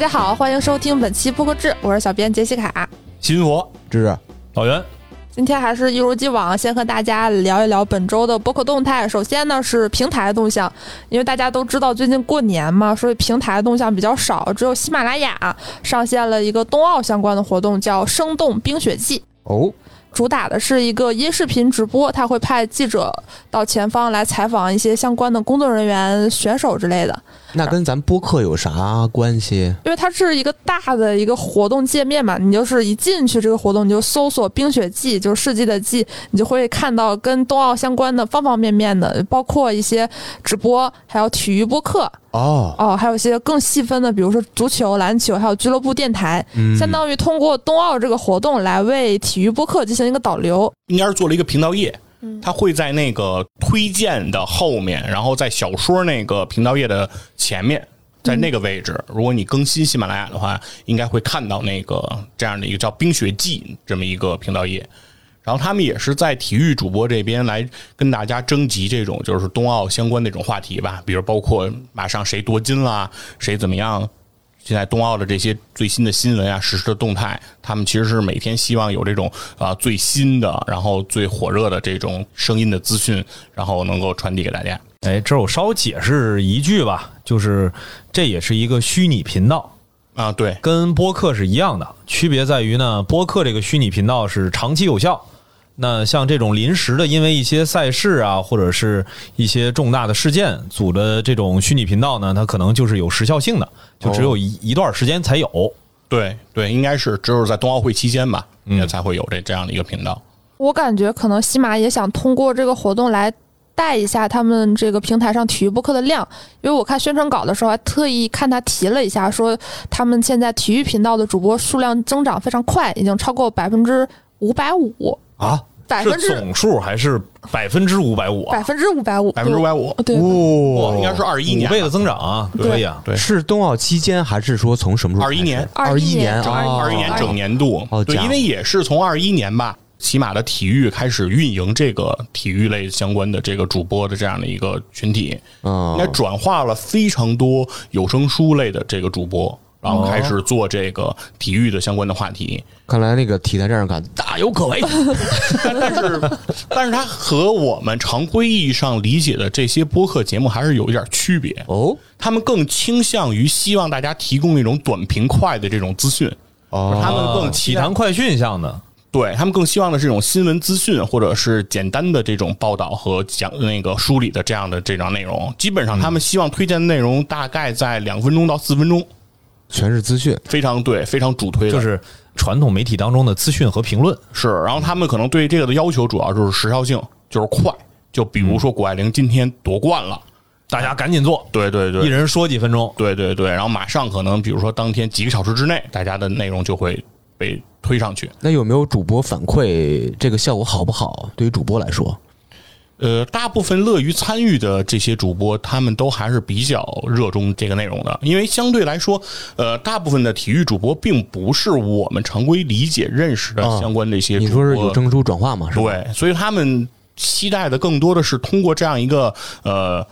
家好，欢迎收听本期播客志，我是小编杰西卡。新佛芝芝，老袁，今天还是一如既往，先和大家聊一聊本周的播客动态。首先呢是平台动向，因为大家都知道最近过年嘛，所以平台动向比较少，只有喜马拉雅上线了一个冬奥相关的活动，叫《生动冰雪季》。哦，主打的是一个音视频直播，他会派记者到前方来采访一些相关的工作人员、选手之类的。那跟咱播客有啥关系？因为它是一个大的一个活动界面嘛，你就是一进去这个活动，你就搜索“冰雪季”，就是世纪的季，你就会看到跟冬奥相关的方方面面的，包括一些直播，还有体育播客哦，哦，还有一些更细分的，比如说足球、篮球，还有俱乐部电台，嗯相当于通过冬奥这个活动来为体育播客进行一个导流。应该是做了一个频道页，嗯它会在那个推荐的后面，然后在小说那个频道页的前面，在那个位置，如果你更新喜马拉雅的话，应该会看到那个这样的一个叫《冰雪季》这么一个频道页。然后他们也是在体育主播这边来跟大家征集这种就是冬奥相关那种话题吧，比如包括马上谁夺金啦，谁怎么样，现在冬奥的这些最新的新闻啊、实时的动态，他们其实是每天希望有这种啊、最新的，然后最火热的这种声音的资讯，然后能够传递给大家。哎，这儿我稍解释一句吧，就是这也是一个虚拟频道，啊，对，跟播客是一样的，区别在于呢，播客这个虚拟频道是长期有效。那像这种临时的，因为一些赛事啊，或者是一些重大的事件组的这种虚拟频道呢，它可能就是有时效性的，就只有一、一段时间才有。对对，应该是只有在冬奥会期间吧，嗯也才会有这这样的一个频道。我感觉可能西马也想通过这个活动来带一下他们这个平台上体育播客的量，因为我看宣传稿的时候还特意看他提了一下，说他们现在体育频道的主播数量增长非常快，已经超过百分之五百五，啊，是百分之总数还是百分之五百五啊？百分之五百五，百分之五百五，对，哇，应该是二一年吧。五倍的增长啊，可以啊。对是冬奥期间还是说从什么时候开始？21年。二21年整哦二一年。整年度，对，因为也是从二一年吧，起码的体育开始运营这个体育类相关的这个主播的这样的一个群体，嗯。应该转化了非常多有声书类的这个主播，然后开始做这个体育的相关的话题。看来那个体坛战士感大有可为。但是，但是它和我们常规意义上理解的这些播客节目还是有一点区别。哦他们更倾向于希望大家提供那种短平快的这种资讯，哦，他们更体坛快讯向的，对他们更希望的是这种新闻资讯，或者是简单的这种报道和讲那个梳理的这样的这种内容。基本上，他们希望推荐的内容大概在两分钟到四分钟，全是资讯。非常对，非常主推的。就是传统媒体当中的资讯和评论。是，然后他们可能对这个的要求主要就是时效性，就是快。就比如说谷爱凌今天夺冠了，大家赶紧做，对对对，一人说几分钟。对对对，然后马上可能比如说当天几个小时之内，大家的内容就会被推上去。那有没有主播反馈这个效果好不好？对于主播来说，呃，大部分乐于参与的这些主播，他们都还是比较热衷这个内容的，因为相对来说，呃，大部分的体育主播并不是我们常规理解认识的啊相关的一些主你。说是有证书转化嘛？是吧？对，所以他们期待的更多的是通过这样一个呃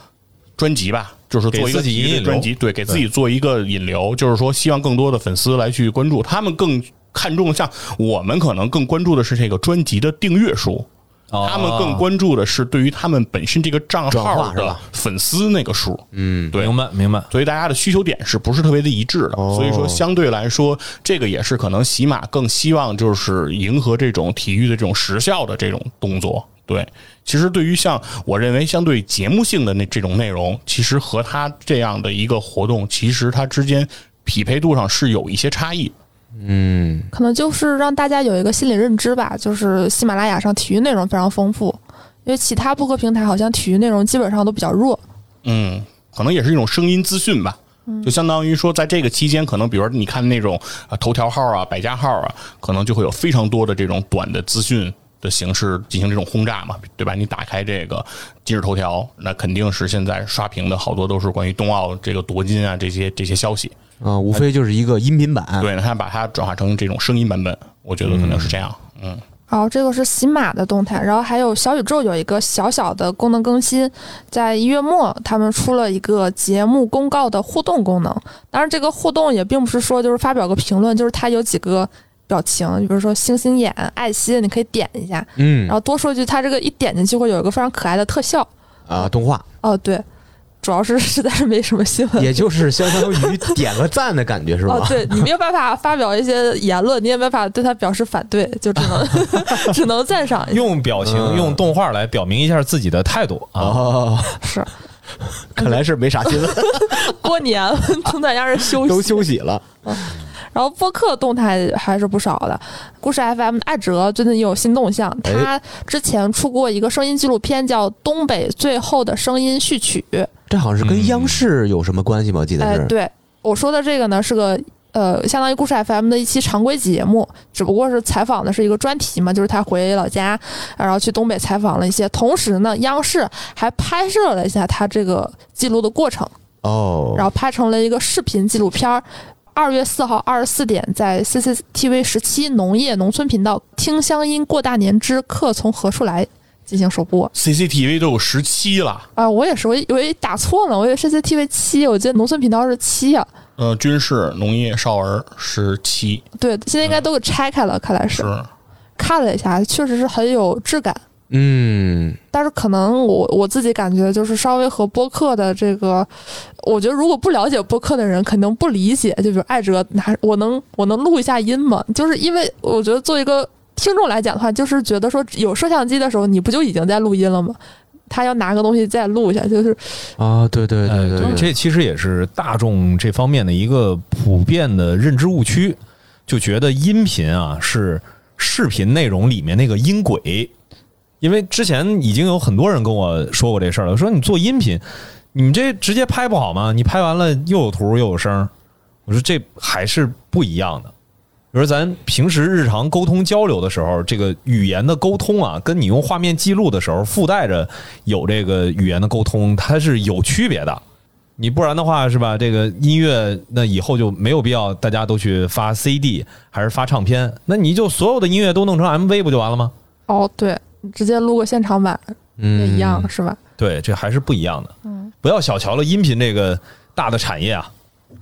专辑吧，就是做一个给自己体育的引流专辑，对，给自己做一个引流，就是说希望更多的粉丝来去关注，他们更看重像我们可能更关注的是这个专辑的订阅数。他们更关注的是对于他们本身这个账号的粉丝那个数，嗯，对明白明白。所以大家的需求点是不是特别的一致的？哦所以说，相对来说，这个也是可能喜马更希望就是迎合这种体育的这种时效的这种动作。对，其实对于像我认为相对节目性的那这种内容，其实和它这样的一个活动，其实它之间匹配度上是有一些差异。嗯，可能就是让大家有一个心理认知吧，就是喜马拉雅上体育内容非常丰富，因为其他播客平台好像体育内容基本上都比较弱。嗯，可能也是一种声音资讯吧。就相当于说，在这个期间，可能比如你看那种啊头条号啊、百家号啊，可能就会有非常多的这种短的资讯的形式进行这种轰炸嘛，对吧？你打开这个今日头条，那肯定是现在刷屏的好多都是关于冬奥这个夺金啊这些这些消息。啊，无非就是一个音频版。对，那他把它转化成这种声音版本，我觉得可能是这样。嗯，然后这个是喜马的动态，然后还有小宇宙有一个小小的功能更新，在一月末他们出了一个节目公告的互动功能。当然，这个互动也并不是说就是发表个评论，就是它有几个表情，比如说星星眼、爱心，你可以点一下。嗯然后多说一句，它这个一点进去会有一个非常可爱的特效。啊，动画，哦，对，主要是实在是没什么新闻。也就是相当于点个赞的感觉是吧？，哦对你没有办法发表一些言论，你也没办法对他表示反对，就只能 只能赞赏一下。用表情、嗯用动画来表明一下自己的态度啊。哦，是看来是没啥新闻，过年了，从大家是休息，都休息了。然后播客动态还是不少的，故事 FM 的艾哲最近也有新动向，哎他之前出过一个声音纪录片，叫《东北最后的声音序曲》。这好像是跟央视有什么关系吗？我记得哎，是。对我说的这个呢，是个呃，相当于故事 FM 的一期常规节目，只不过是采访的是一个专题嘛，就是他回老家，然后去东北采访了一些，同时呢，央视还拍摄了一下他这个记录的过程。哦，然后拍成了一个视频纪录片儿。二月四号二十四点，在 CCTV 十七农业农村频道《听乡音过大年之客从何处来》进行首播。CCTV 都有十七了，啊、我也是，我以为打错了，我以为 CCTV 七，我记得农村频道是七啊。呃，军事、农业、少儿十七，对，现在应该都给拆开了，看来是是看了一下，确实是很有质感。嗯，但是可能我我自己感觉就是稍微和播客的这个，我觉得如果不了解播客的人肯定不理解。就比如艾哲拿我能我能录一下音吗？就是因为我觉得作为一个听众来讲的话，就是觉得说有摄像机的时候，你不就已经在录音了吗？他要拿个东西再录一下，就是啊，对对哎对对，这其实也是大众这方面的一个普遍的认知误区，就觉得音频啊是视频内容里面那个音轨。因为之前已经有很多人跟我说过这事儿了，说你做音频，你们这直接拍不好吗？你拍完了又有图又有声，我说这还是不一样的。比如咱平时日常沟通交流的时候，这个语言的沟通啊，跟你用画面记录的时候附带着有这个语言的沟通，它是有区别的。你不然的话是吧？这个音乐那以后就没有必要大家都去发 CD 还是发唱片，那你就所有的音乐都弄成 MV 不就完了吗？哦，对，直接录个现场版也嗯一样，是吧？对，这还是不一样的。嗯，不要小瞧了音频这个大的产业啊。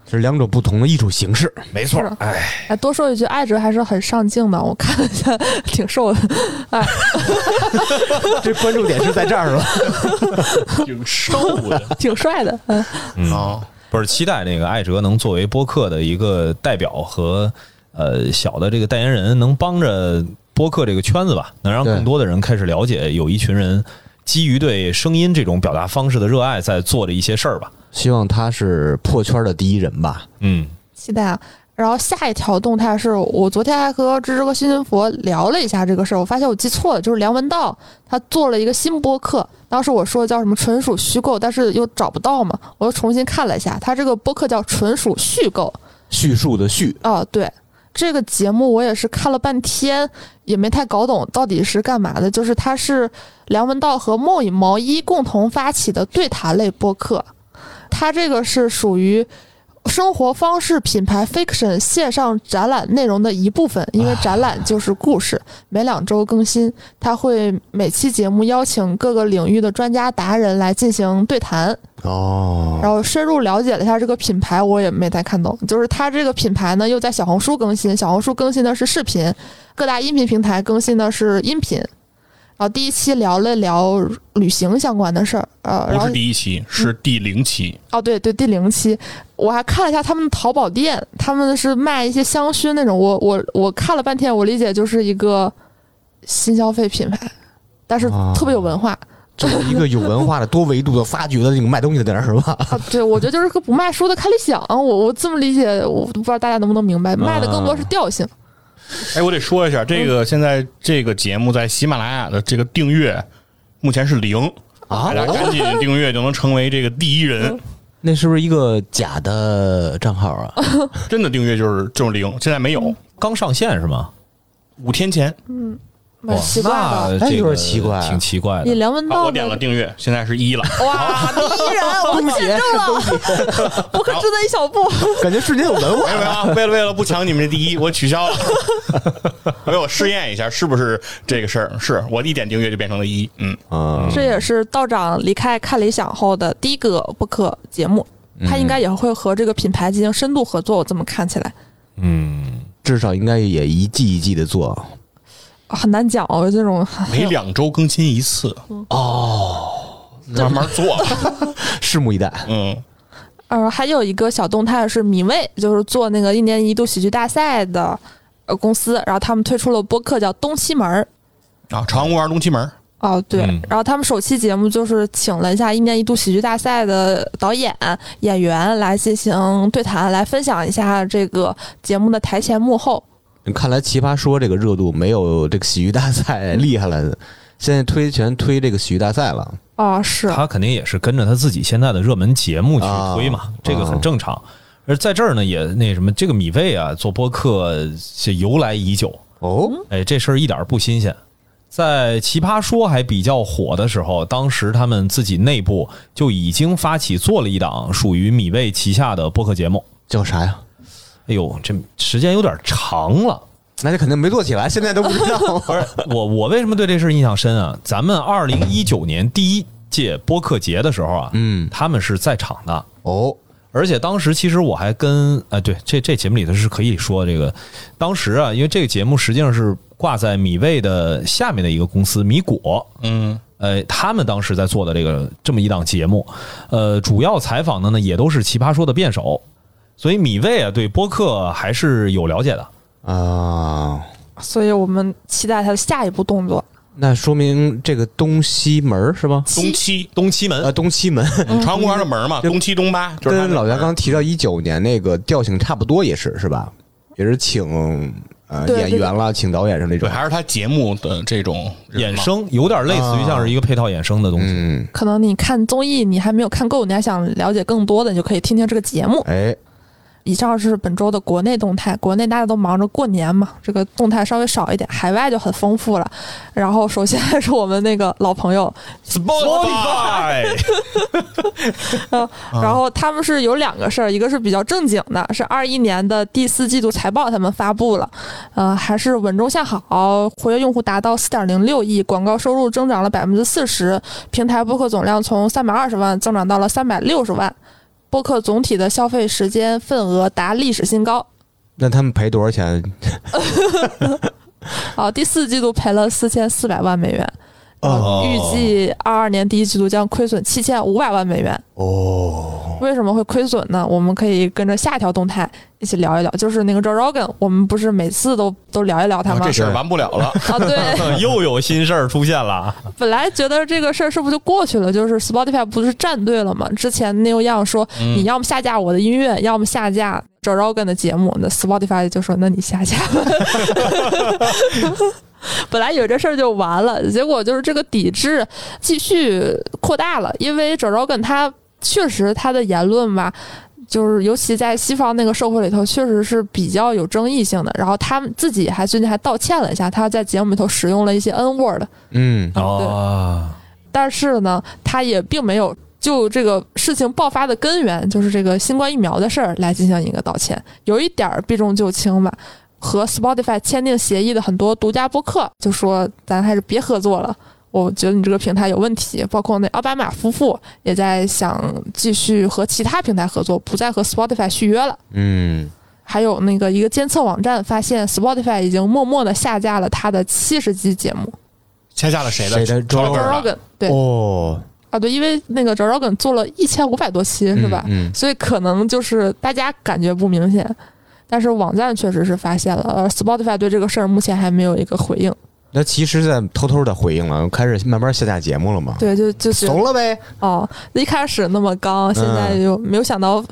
是两种不同的艺术形式。没错是，哎，哎，多说一句，艾哲还是很上镜的，我看了一下，挺瘦的。哎，这关注点是在这儿了。挺瘦的 挺帅的。嗯，嗯，啊。不是期待那个艾哲能作为播客的一个代表和呃小的这个代言人，能帮着播客这个圈子吧，能让更多的人开始了解，有一群人基于对声音这种表达方式的热爱，在做的一些事儿吧。希望他是破圈的第一人吧。嗯，期待啊。然后下一条动态是我昨天还和芝芝和新云佛聊了一下这个事儿，我发现我记错了，就是梁文道他做了一个新播客，当时我说叫什么纯属虚构，但是又找不到嘛，我又重新看了一下，他这个播客叫纯属虚构。叙述的叙，啊，对，这个节目我也是看了半天，也没太搞懂到底是干嘛的。就是它是梁文道和梦影毛衣共同发起的对谈类播客，它这个是属于。生活方式品牌 Fiction 线上展览内容的一部分，因为展览就是故事，每两周更新。它会每期节目邀请各个领域的专家达人来进行对谈，哦，然后深入了解了一下这个品牌，我也没太看懂。就是它这个品牌呢，又在小红书更新，小红书更新的是视频，各大音频平台更新的是音频。然后第一期聊了聊旅行相关的事儿，呃，然后不是第一期，是第零期。哦，对对，第零期我还看了一下他们的淘宝店，他们是卖一些香薰那种，我我我看了半天，我理解就是一个新消费品牌，但是啊特别有文化。就是一个有文化的、多维度的发掘的那个卖东西的地儿，是吧？啊，对，我觉得就是个不卖书的开理想，我我这么理解，我不知道大家能不能明白，卖的更多是调性。哎，我得说一下，这个现在这个节目在喜马拉雅的这个订阅目前是零啊大家赶紧订阅就能成为这个第一人。那是不是一个假的账号啊？真的订阅就是就是零，现在没有。刚上线是吗？五天前，蛮奇怪那的。哎有这个点奇怪挺奇怪以的。好，梁文道我点了订阅，现在是一了。哇，第一人，我们见证了，我 可知的一小步。感觉瞬间有文化。没有没有啊，为了为了不抢你们这第一，我取消了。没有，我试验一下是不是这个事儿。是我一点订阅就变成了一，嗯，啊，这也是道长离开看理想后的第一个播客节目，他应该也会和这个品牌进行深度合作。我这么看起来嗯，至少应该也一季一季的做。很难讲哦，这种每两周更新一次。哦，慢慢做。拭目以待。嗯，呃，还有一个小动态是米未，就是做那个一年一度喜剧大赛的呃公司，然后他们推出了播客叫《东西门儿》。啊，朝阳公园东七门，哦，对，嗯然后他们首期节目就是请了一下一年一度喜剧大赛的导演、演员来进行对谈，来分享一下这个节目的台前幕后。看来《奇葩说》这个热度没有这个喜剧大赛厉害了，现在推全推这个喜剧大赛了。啊，是他肯定也是跟着他自己现在的热门节目去推嘛，啊这个很正常。而在这儿呢，也那什么，这个米未啊做播客是由来已久，哦，哎，这事儿一点儿不新鲜。在《奇葩说》还比较火的时候，当时他们自己内部就已经发起做了一档属于米未旗下的播客节目。叫啥呀？哎呦，这时间有点长了。那就肯定没做起来，现在都不知道。不是我，我为什么对这事儿印象深啊？咱们二零一九年第一届播客节的时候啊，嗯，他们是在场的，哦，而且当时其实我还跟呃，对，这这节目里头是可以说这个，当时啊，因为这个节目实际上是挂在米味的下面的一个公司米果，嗯，呃，他们当时在做的这个这么一档节目，呃，主要采访的呢也都是奇葩说的辩手，所以米未啊对播客还是有了解的。啊，所以我们期待他的下一步动作。那说明这个东西门是吧？东七，东七门呃，东七门朝阳公园的门嘛，东七东八，就是跟老袁刚提到一九年那个调性差不多，也是是吧？也是请呃对演员啦，请导演是那种对，种。还是他节目的这种衍生，有点类似于像是一个配套衍生的东西。嗯，可能你看综艺你还没有看够，你还想了解更多的，你就可以听听这个节目。哎，以上是本周的国内动态，国内大家都忙着过年嘛，这个动态稍微少一点，海外就很丰富了。然后首先 是我们那个老朋友，Spotify，呃，然后他们是有两个事儿，一个是比较正经的，是二一年的第四季度财报他们发布了，呃，还是稳中向好，活跃用户达到四点零六亿，广告收入增长了百分之四十，平台播客总量从三百二十万增长到了三百六十万，播客总体的消费时间份额达历史新高。那他们赔多少钱？啊，第四季度赔了四千四百万美元，哦预计二二年第一季度将亏损七千五百万美元。哦，为什么会亏损呢？我们可以跟着下一条动态一起聊一聊，就是那个 Joe Rogan，我们不是每次都都聊一聊他吗？啊这事儿完不了了。啊，对，又有新事儿出现了。本来觉得这个事儿是不是就过去了？就是 Spotify 不是站队了吗？之前 Neil Young 说，嗯你要么下架我的音乐，要么下架 Joe Rogan 的节目，那 Spotify 就说那你下架吧。本来以为这事儿就完了，结果就是这个抵制继续扩大了，因为 Joe Rogan 他确实他的言论吧。就是尤其在西方那个社会里头，确实是比较有争议性的。然后他们自己还最近还道歉了一下，他在节目里头使用了一些 N word，嗯，哦，但是呢，他也并没有就这个事情爆发的根源，就是这个新冠疫苗的事儿来进行一个道歉，有一点儿避重就轻吧。和 Spotify 签订协议的很多独家播客就说，咱还是别合作了。我觉得你这个平台有问题，包括那奥巴马夫妇也在想继续和其他平台合作，不再和 Spotify 续约了。嗯，还有那个一个监测网站发现，Spotify 已经默默的下架了他的七十期节目。下架了谁的？谁的 Rogan 对哦，啊对，因为那个 Joe Rogan 做了一千五百多期是吧？嗯，所以可能就是大家感觉不明显，但是网站确实是发现了，而 Spotify 对这个事儿目前还没有一个回应。那其实在偷偷的回应了，开始慢慢下架节目了嘛。对，就就怂了呗。哦，一开始那么刚，现在就没有想到。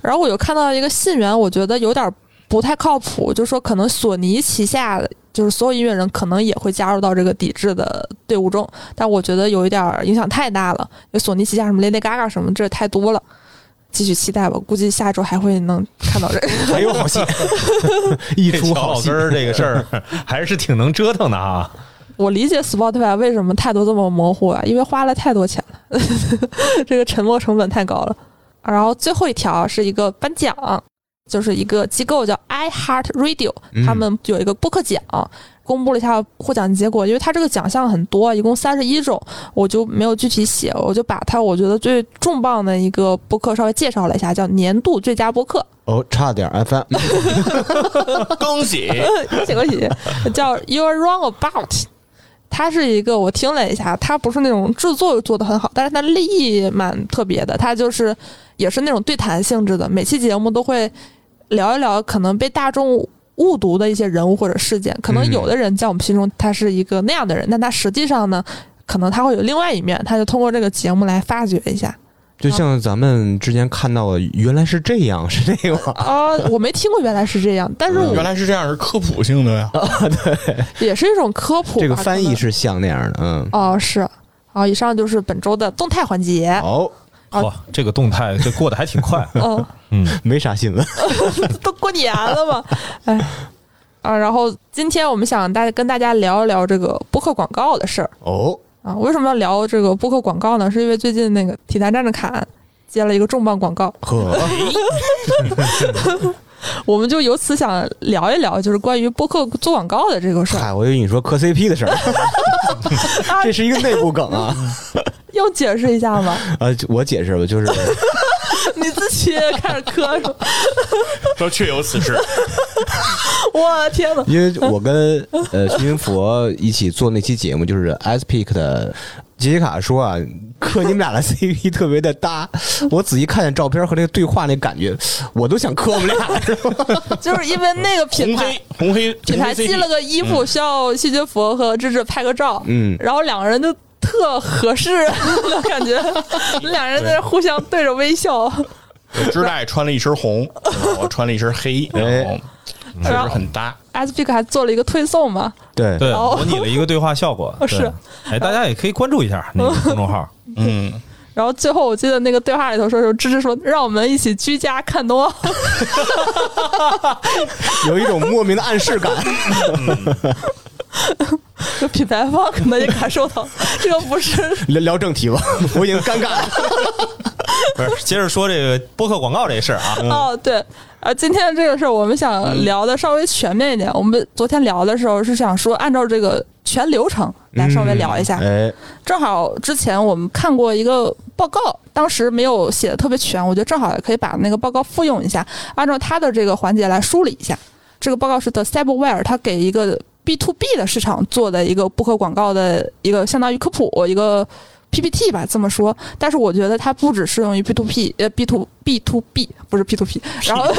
然后我又看到一个信源，我觉得有点不太靠谱，就说可能索尼旗下的就是所有音乐人可能也会加入到这个抵制的队伍中，但我觉得有一点影响太大了，因为索尼旗下什么 Lady Gaga 什么这太多了。继续期待吧，估计下周还会能看到这个。还有好戏，一出好戏。儿这个事儿还是挺能折腾的啊。我理解 Spotify 为什么态度这么模糊啊，因为花了太多钱了，这个沉没成本太高了。然后最后一条是一个颁奖，就是一个机构叫 iHeart Radio，嗯他们有一个播客奖，公布了一下获奖结果。因为它这个奖项很多，一共三十一种，我就没有具体写，我就把它我觉得最重磅的一个播客稍微介绍了一下，叫年度最佳播客。哦，差点 FM，恭喜！恭喜恭喜，叫 You're Wrong About。它是一个，我听了一下，它不是那种制作做的很好，但是它立意蛮特别的。它就是也是那种对谈性质的，每期节目都会聊一聊可能被大众误读的一些人物或者事件。可能有的人在我们心中他是一个那样的人，但他实际上呢，可能他会有另外一面。他就通过这个节目来发掘一下。就像咱们之前看到的，原来是这样，是这个吗？啊、我没听过，原来是这样，但是我原来是这样，是科普性的呀。对也是一种科普。这个翻译是像那样的，嗯。哦，是。好，以上就是本周的动态环节。哦，啊哇，这个动态这过得还挺快。嗯，嗯，没啥新闻。都过年了嘛，哎，啊，然后今天我们想大家跟大家聊一聊这个播客广告的事儿哦，啊。为什么要聊这个播客广告呢？是因为最近那个体坛站着侃接了一个重磅广告，呵，我们就由此想聊一聊，就是关于播客做广告的这个事儿。嗨，我以为你说磕 CP 的事儿，这是一个内部梗啊。要解释一下吗？呃，我解释吧，就是 你自己也开始磕是吧？说确有此事，我天哪！因为我跟呃徐云佛一起做那期节目，就是 S Peak 的杰西卡说啊，磕你们俩的 CP 特别的搭。我仔细看见照片和那个对话那感觉，我都想磕我们俩，是吧？就是因为那个品牌红黑红黑品牌寄了个衣服，需要细菌佛和芝芝拍个照，嗯，然后两个人就特合适的，感觉 两人在那互相对着微笑。知代穿了一身红，我穿了一身黑，然后确实很搭。S P 还做了一个推送嘛，对，对，哦模拟了一个对话效果。对是，哎，大家也可以关注一下那个公众号。嗯，然后最后我记得那个对话里头说，说芝芝说让我们一起居家看冬奥，有一种莫名的暗示感。就 品牌方可能也感受到这个不是 聊聊正题吧，我已经尴尬了。不是，接着说这个播客广告这事儿啊。哦，对，啊，今天这个事儿我们想聊的稍微全面一点。我们昨天聊的时候是想说，按照这个全流程来稍微聊一下。哎，正好之前我们看过一个报告，当时没有写的特别全，我觉得正好也可以把那个报告复用一下，按照它的这个环节来梳理一下。这个报告是 The Cyberware，它给一个 B to B 的市场做的一个不可广告的一个相当于科普一个 PPT 吧，这么说。但是我觉得它不只适用于 B to P，呃 B to B to B，不是 P to P。然后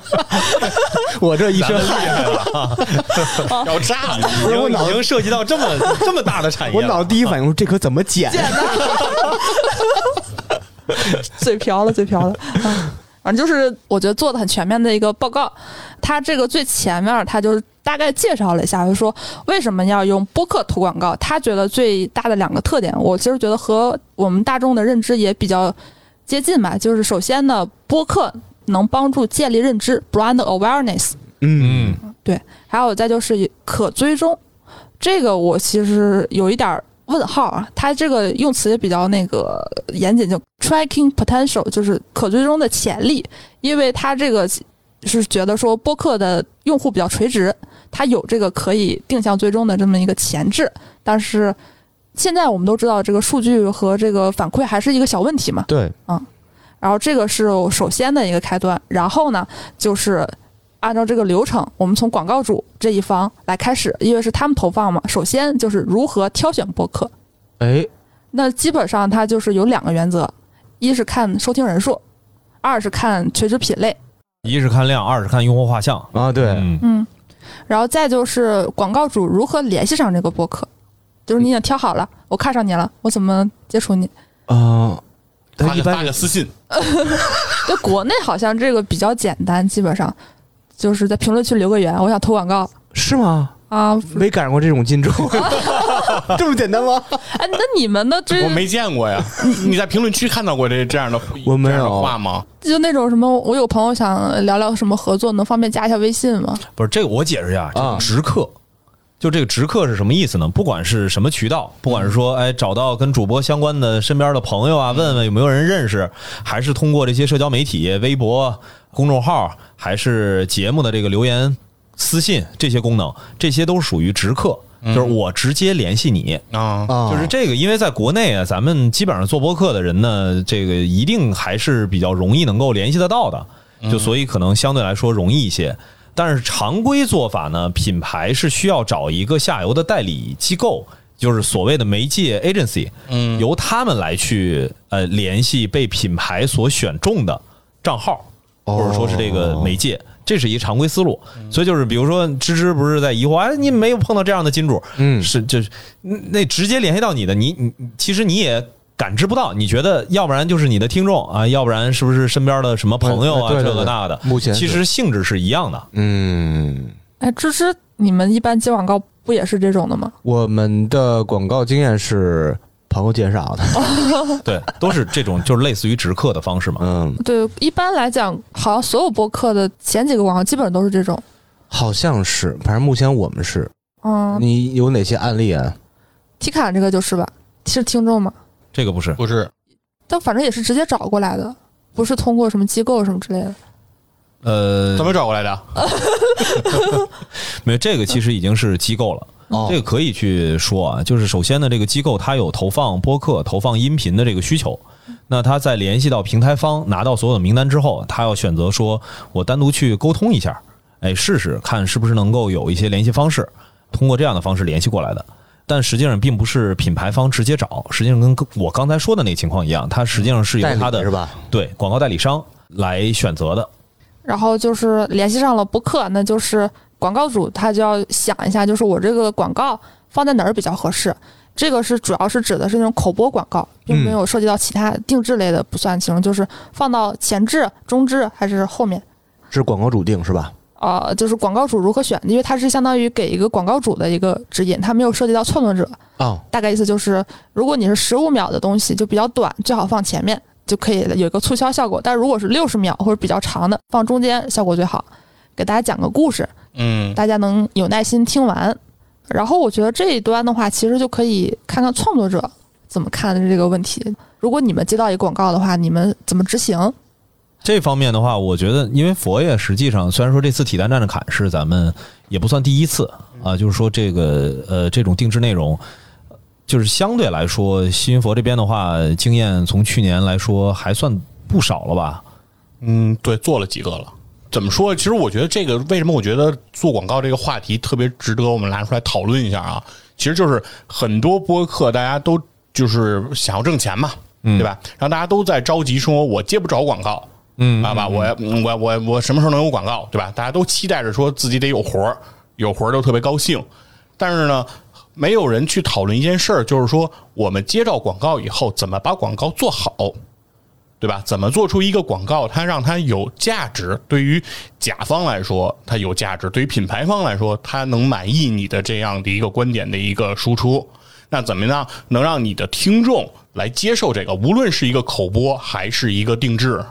我这一身厉害了，要炸了！我脑已经涉及到这么这么大的产业。我脑子第一反应说这可怎么剪？嘴瓢 了，嘴瓢了。啊反正就是我觉得做的很全面的一个报告。它这个最前面，它就是大概介绍了一下，就说为什么要用播客投广告。他觉得最大的两个特点，我其实觉得和我们大众的认知也比较接近吧。就是首先呢，播客能帮助建立认知 （brand awareness）。嗯，嗯，还有再就是可追踪，这个我其实有一点儿问号啊，它这个用词也比较那个严谨，就 tracking potential，就是可追踪的潜力，因为它这个是觉得说播客的用户比较垂直，它有这个可以定向追踪的这么一个前置，但是现在我们都知道这个数据和这个反馈还是一个小问题嘛，对，嗯然后这个是首先的一个开端，然后呢，就是按照这个流程，我们从广告主这一方来开始，因为是他们投放嘛。首先就是如何挑选播客，哎，那基本上它就是有两个原则，一是看收听人数，二是看垂直品类，一是看量，二是看用户画像。啊，对，嗯，嗯，然后再就是广告主如何联系上这个播客，就是你已经挑好了，我看上你了，我怎么接触你？啊，但发一般发个私信，在国内好像这个比较简单，基本上就是在评论区留个言，我想投广告是吗？啊，没赶上过这种金主，这么简单吗？哎，那你们呢这我没见过呀。你在评论区看到过这这样的我没有这样的话吗？就那种什么，我有朋友想聊聊什么合作，能方便加一下微信吗？不是这个，我解释一下，直客就这个直客是什么意思呢？不管是什么渠道，不管是说哎找到跟主播相关的身边的朋友啊，问问有没有人认识，还是通过这些社交媒体、微博、公众号，还是节目的这个留言、私信这些功能，这些都是属于直客，就是我直接联系你。啊，啊，就是这个，因为在国内啊，咱们基本上做播客的人呢，这个一定还是比较容易能够联系得到的，就所以可能相对来说容易一些。但是常规做法呢，品牌是需要找一个下游的代理机构，就是所谓的媒介 agency，嗯。由他们来去呃联系被品牌所选中的账号，哦或者说是这个媒介。这是一常规思路，所以就是比如说芝芝不是在疑惑，哎，你没有碰到这样的金主，嗯是就是嗯那直接联系到你的，你你你其实你也感知不到，你觉得要不然就是你的听众啊，要不然是不是身边的什么朋友啊，对对对这个那的，目前其实性质是一样的。嗯，哎，芝芝，你们一般接广告不也是这种的吗？我们的广告经验是朋友介绍的，对，都是这种就是类似于直客的方式嘛。嗯，对，一般来讲，好像所有播客的前几个广告基本上都是这种。好像是，反正目前我们是。嗯你有哪些案例啊？提卡这个就是吧？是听众吗？这个不是，不是，但反正也是直接找过来的，不是通过什么机构什么之类的。呃怎，么找过来的？没有这个其实已经是机构了。哦这个可以去说啊，就是首先呢，这个机构它有投放播客、投放音频的这个需求，那他在联系到平台方拿到所有的名单之后，他要选择说我单独去沟通一下，哎，试试看是不是能够有一些联系方式，通过这样的方式联系过来的。但实际上并不是品牌方直接找，实际上跟我刚才说的那个情况一样，它实际上是由他的是吧？对广告代理商来选择的。然后就是联系上了播客，那就是广告主他就要想一下，就是我这个广告放在哪儿比较合适。这个是主要是指的是那种口播广告，并没有涉及到其他定制类的不算其中，就是放到前置、中置还是后面。是广告主定是吧？呃，就是广告主如何选，因为它是相当于给一个广告主的一个指引，它没有涉及到创作者。哦，大概意思就是，如果你是十五秒的东西，就比较短，最好放前面，就可以有一个促销效果。但如果是六十秒或者比较长的，放中间效果最好。给大家讲个故事，嗯大家能有耐心听完。然后我觉得这一端的话，其实就可以看看创作者怎么看的这个问题。如果你们接到一个广告的话，你们怎么执行？这方面的话，我觉得，因为佛爷实际上虽然说这次体单站的坎是咱们也不算第一次啊，就是说这个呃这种定制内容，就是相对来说，新佛这边的话，经验从去年来说还算不少了吧？嗯，对，做了几个了。怎么说？其实我觉得这个为什么我觉得做广告这个话题特别值得我们拿出来讨论一下啊？其实就是很多播客大家都就是想要挣钱嘛，对吧？然后大家都在着急说，我接不着广告，嗯好吧，我我我我什么时候能有广告，对吧？大家都期待着说自己得有活儿，有活儿都特别高兴。但是呢，没有人去讨论一件事儿，就是说我们接到广告以后，怎么把广告做好。对吧？怎么做出一个广告，它让它有价值？对于甲方来说，它有价值；对于品牌方来说，它能满意你的这样的一个观点的一个输出。那怎么样能让你的听众来接受这个？无论是一个口播还是一个定制，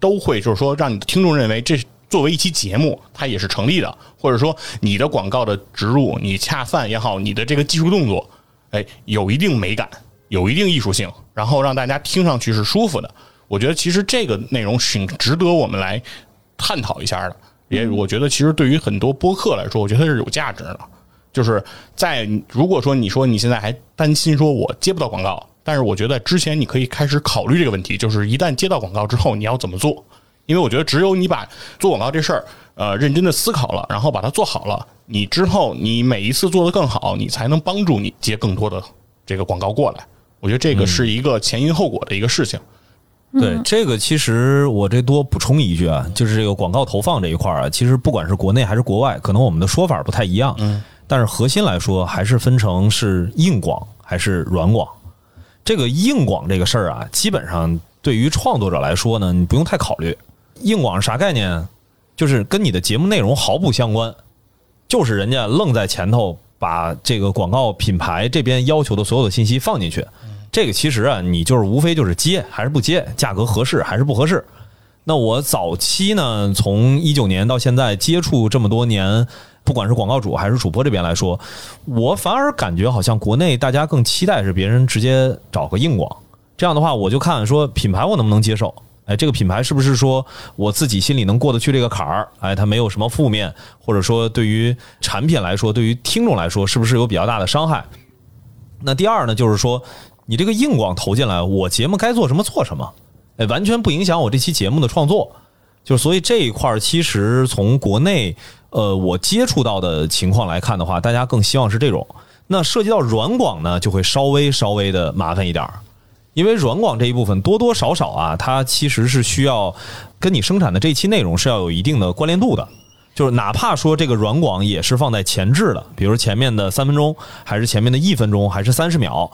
都会就是说让你的听众认为这作为一期节目，它也是成立的，或者说你的广告的植入，你恰饭也好，你的这个技术动作，哎，有一定美感，有一定艺术性，然后让大家听上去是舒服的。我觉得其实这个内容挺值得我们来探讨一下的。也我觉得其实对于很多播客来说，我觉得是有价值的。就是在如果说你说你现在还担心说我接不到广告，但是我觉得之前你可以开始考虑这个问题，就是一旦接到广告之后你要怎么做？因为我觉得只有你把做广告这事儿呃认真的思考了，然后把它做好了，你之后你每一次做得更好，你才能帮助你接更多的这个广告过来。我觉得这个是一个前因后果的一个事情。对这个，其实我这多补充一句啊，就是这个广告投放这一块儿啊，其实不管是国内还是国外，可能我们的说法不太一样，嗯，但是核心来说还是分成是硬广还是软广。这个硬广这个事儿啊，基本上对于创作者来说呢，你不用太考虑。硬广是啥概念？就是跟你的节目内容毫不相关，就是人家愣在前头把这个广告品牌这边要求的所有的信息放进去。这个其实啊，你就是无非就是接还是不接，价格合适还是不合适。那我早期呢，从一九年到现在接触这么多年，不管是广告主还是主播这边来说，我反而感觉好像国内大家更期待是别人直接找个硬广，这样的话我就看说品牌我能不能接受。哎，这个品牌是不是说我自己心里能过得去这个坎儿？哎，它没有什么负面，或者说对于产品来说，对于听众来说，是不是有比较大的伤害？那第二呢，就是说你这个硬广投进来，我节目该做什么做什么，哎，完全不影响我这期节目的创作。就所以这一块儿，其实从国内呃我接触到的情况来看的话，大家更希望是这种。那涉及到软广呢，就会稍微稍微的麻烦一点儿。因为软广这一部分多多少少啊，它其实是需要跟你生产的这一期内容是要有一定的关联度的。就是哪怕说这个软广也是放在前置的，比如前面的三分钟，还是前面的一分钟，还是三十秒，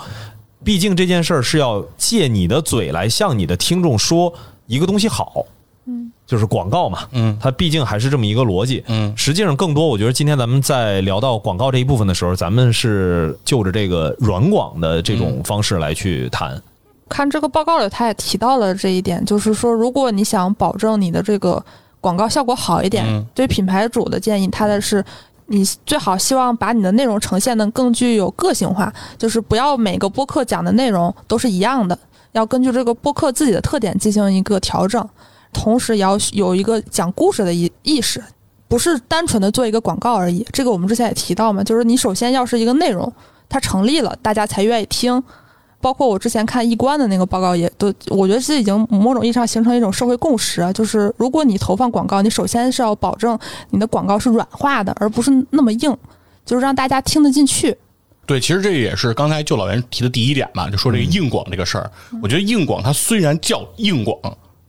毕竟这件事儿是要借你的嘴来向你的听众说一个东西好，嗯，就是广告嘛，嗯，它毕竟还是这么一个逻辑，嗯实际上更多，我觉得今天咱们在聊到广告这一部分的时候，咱们是就着这个软广的这种方式来去谈。看这个报告里，他也提到了这一点，就是说，如果你想保证你的这个广告效果好一点，嗯对品牌主的建议，他的是。你最好希望把你的内容呈现的更具有个性化，就是不要每个播客讲的内容都是一样的，要根据这个播客自己的特点进行一个调整，同时也要有一个讲故事的意意识，不是单纯的做一个广告而已。这个我们之前也提到嘛，就是你首先要是一个内容，它成立了，大家才愿意听。包括我之前看易观的那个报告，也都我觉得这已经某种意义上形成一种社会共识啊，就是如果你投放广告，你首先是要保证你的广告是软化的，而不是那么硬，就是让大家听得进去。对，其实这也是刚才就老袁提的第一点嘛，就说这个硬广这个事儿。我觉得硬广它虽然叫硬广，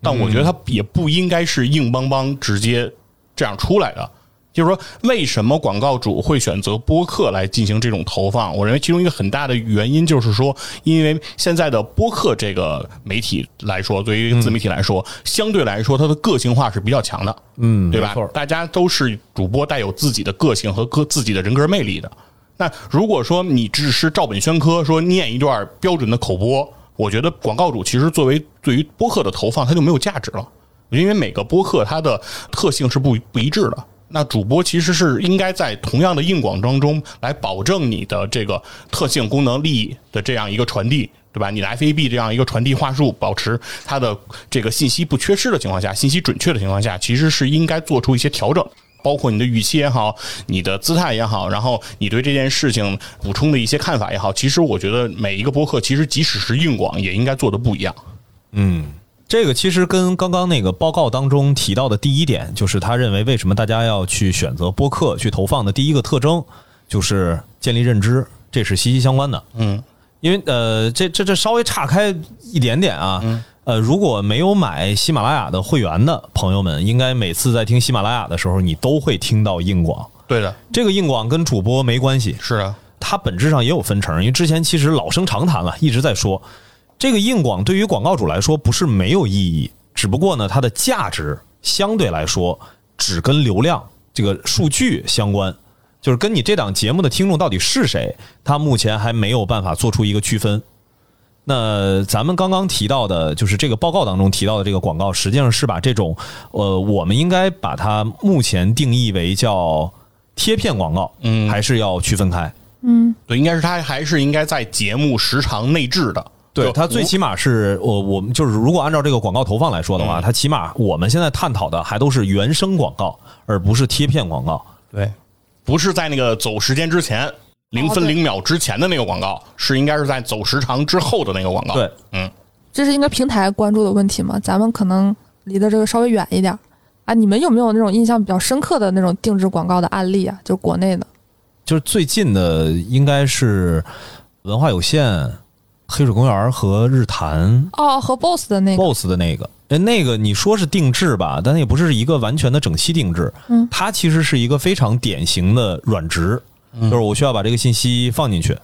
但我觉得它也不应该是硬邦邦直接这样出来的。就是说，为什么广告主会选择播客来进行这种投放？我认为其中一个很大的原因就是说，因为现在的播客这个媒体来说，对于自媒体来说，相对来说它的个性化是比较强的。嗯对吧？大家都是主播，带有自己的个性和个自己的人格魅力的。那如果说你只是照本宣科，说念一段标准的口播，我觉得广告主其实作为对于播客的投放，它就没有价值了。因为每个播客它的特性是不不一致的。那主播其实是应该在同样的硬广当中来保证你的这个特性、功能、利益的这样一个传递，对吧？你的 FAB 这样一个传递话术，保持它的这个信息不缺失的情况下，信息准确的情况下，其实是应该做出一些调整。包括你的语气也好，你的姿态也好，然后你对这件事情补充的一些看法也好，其实我觉得每一个播客，其实即使是硬广，也应该做的不一样。嗯这个其实跟刚刚那个报告当中提到的第一点，就是他认为为什么大家要去选择播客去投放的第一个特征，就是建立认知，这是息息相关的。嗯，因为呃，这这这稍微岔开一点点啊，呃，如果没有买喜马拉雅的会员的朋友们，应该每次在听喜马拉雅的时候，你都会听到硬广。对的，这个硬广跟主播没关系，是啊，它本质上也有分成，因为之前其实老生常谈了，一直在说，这个硬广对于广告主来说不是没有意义，只不过呢，它的价值相对来说只跟流量这个数据相关，就是跟你这档节目的听众到底是谁，它目前还没有办法做出一个区分。那咱们刚刚提到的，就是这个报告当中提到的这个广告，实际上是把这种，呃，我们应该把它目前定义为叫贴片广告，嗯还是要区分开。嗯对，应该是它还是应该在节目时长内置的。对，它最起码是我我们就是如果按照这个广告投放来说的话，它起码我们现在探讨的还都是原生广告，而不是贴片广告。对，不是在那个走时间之前零分零秒之前的那个广告，是应该是在走时长之后的那个广告。对，嗯，这是应该平台关注的问题嘛？咱们可能离的这个稍微远一点儿啊。你们有没有那种印象比较深刻的那种定制广告的案例啊？就是国内的。就是最近的应该是文化有限、黑水公园和日坛哦，和 BOSS 的那个，BOSS 的那个。哎，那个你说是定制吧，但也不是一个完全的整期定制，嗯它其实是一个非常典型的软植，就是我需要把这个信息放进去。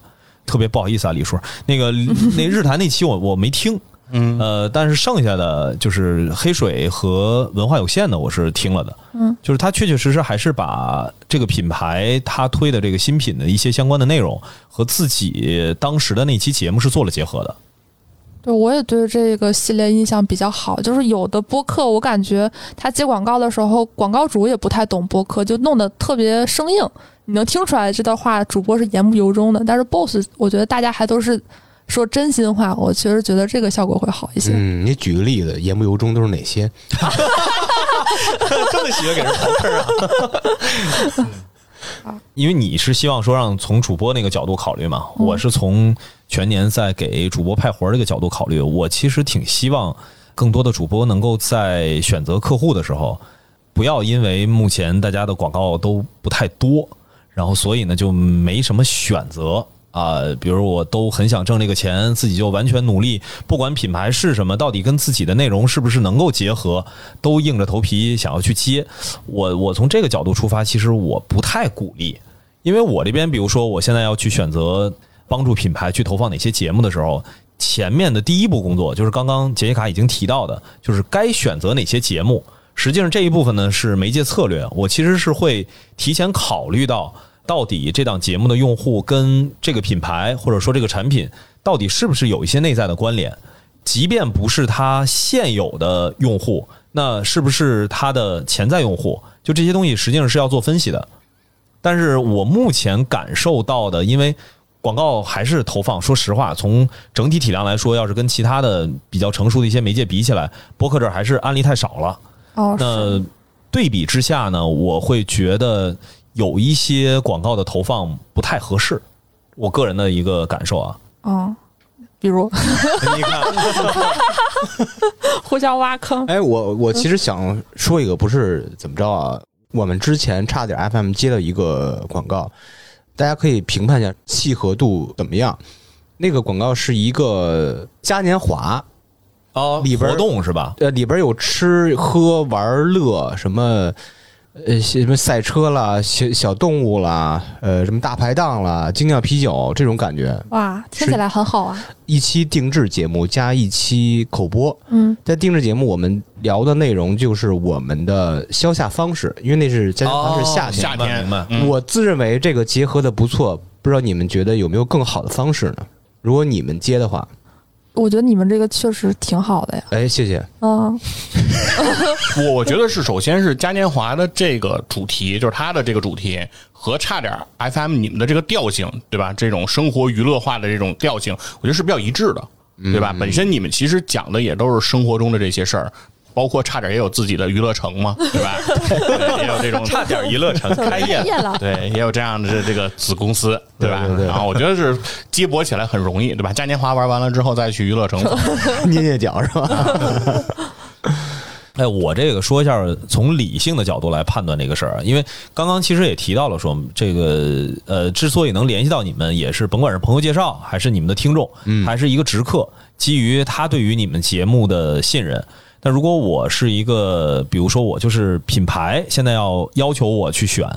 特别不好意思啊，李叔，那个 那日坛那期我我没听，嗯呃，但是剩下的就是黑水和文化有限的，我是听了的，嗯，就是它确确实实还是把这个品牌它推的这个新品的一些相关的内容和自己当时的那期节目是做了结合的。对，我也对这个系列印象比较好。就是有的播客，我感觉他接广告的时候，广告主也不太懂播客，就弄得特别生硬，你能听出来这段话主播是言不由衷的。但是 BOSS，我觉得大家还都是说真心话，我确实觉得这个效果会好一些。嗯，你举个例子，言不由衷都是哪些？这么喜欢给人刨坑啊！因为你是希望说让从主播那个角度考虑嘛，我是从全年在给主播派活这个角度考虑。我其实挺希望更多的主播能够在选择客户的时候，不要因为目前大家的广告都不太多，然后所以呢就没什么选择。啊，比如我都很想挣这个钱，自己就完全努力，不管品牌是什么，到底跟自己的内容是不是能够结合，都硬着头皮想要去接。我我从这个角度出发，其实我不太鼓励，因为我这边，比如说我现在要去选择帮助品牌去投放哪些节目的时候，前面的第一步工作就是刚刚杰西卡已经提到的，就是该选择哪些节目。实际上这一部分呢是媒介策略，我其实是会提前考虑到。到底这档节目的用户跟这个品牌或者说这个产品到底是不是有一些内在的关联？即便不是他现有的用户，那是不是他的潜在用户？就这些东西实际上是要做分析的。但是我目前感受到的，因为广告还是投放，说实话，从整体体量来说，要是跟其他的比较成熟的一些媒介比起来，博客这儿还是案例太少了。哦，那对比之下呢，我会觉得。有一些广告的投放不太合适，我个人的一个感受啊。嗯，比如你看，互相挖坑。哎，我我其实想说一个，不是怎么着啊？我们之前差点 FM 接了一个广告，大家可以评判一下契合度怎么样。那个广告是一个嘉年华哦，里边活动是吧？呃，里边有吃喝玩乐什么。呃，什么赛车啦，小小动物啦，呃，什么大排档啦，精酿啤酒这种感觉，哇，听起来很好啊！一期定制节目加一期口播，嗯，在定制节目我们聊的内容就是我们的消夏方式，因为那是夏天，夏天明白？我自认为这个结合的不错，不知道你们觉得有没有更好的方式呢？如果你们接的话。我觉得你们这个确实挺好的呀。哎，谢谢。嗯，我我觉得是，首先是嘉年华的这个主题，就是它的这个主题和差点 FM 你们的这个调性，对吧？这种生活娱乐化的这种调性，我觉得是比较一致的，对吧？本身你们其实讲的也都是生活中的这些事儿。包括差点也有自己的娱乐城嘛，对吧？也有这种 差点娱乐城 开业了，对，也有这样的这个子公司，对吧？对对。然后我觉得是接驳起来很容易，对吧？嘉年华玩完了之后再去娱乐城捏捏脚是吧？哎，我这个说一下，从理性的角度来判断这个事儿，因为刚刚其实也提到了，说这个呃，之所以能联系到你们，也是甭管是朋友介绍，还是你们的听众，还是一个直客，基于他对于你们节目的信任。那如果我是一个，比如说我就是品牌，现在要要求我去选，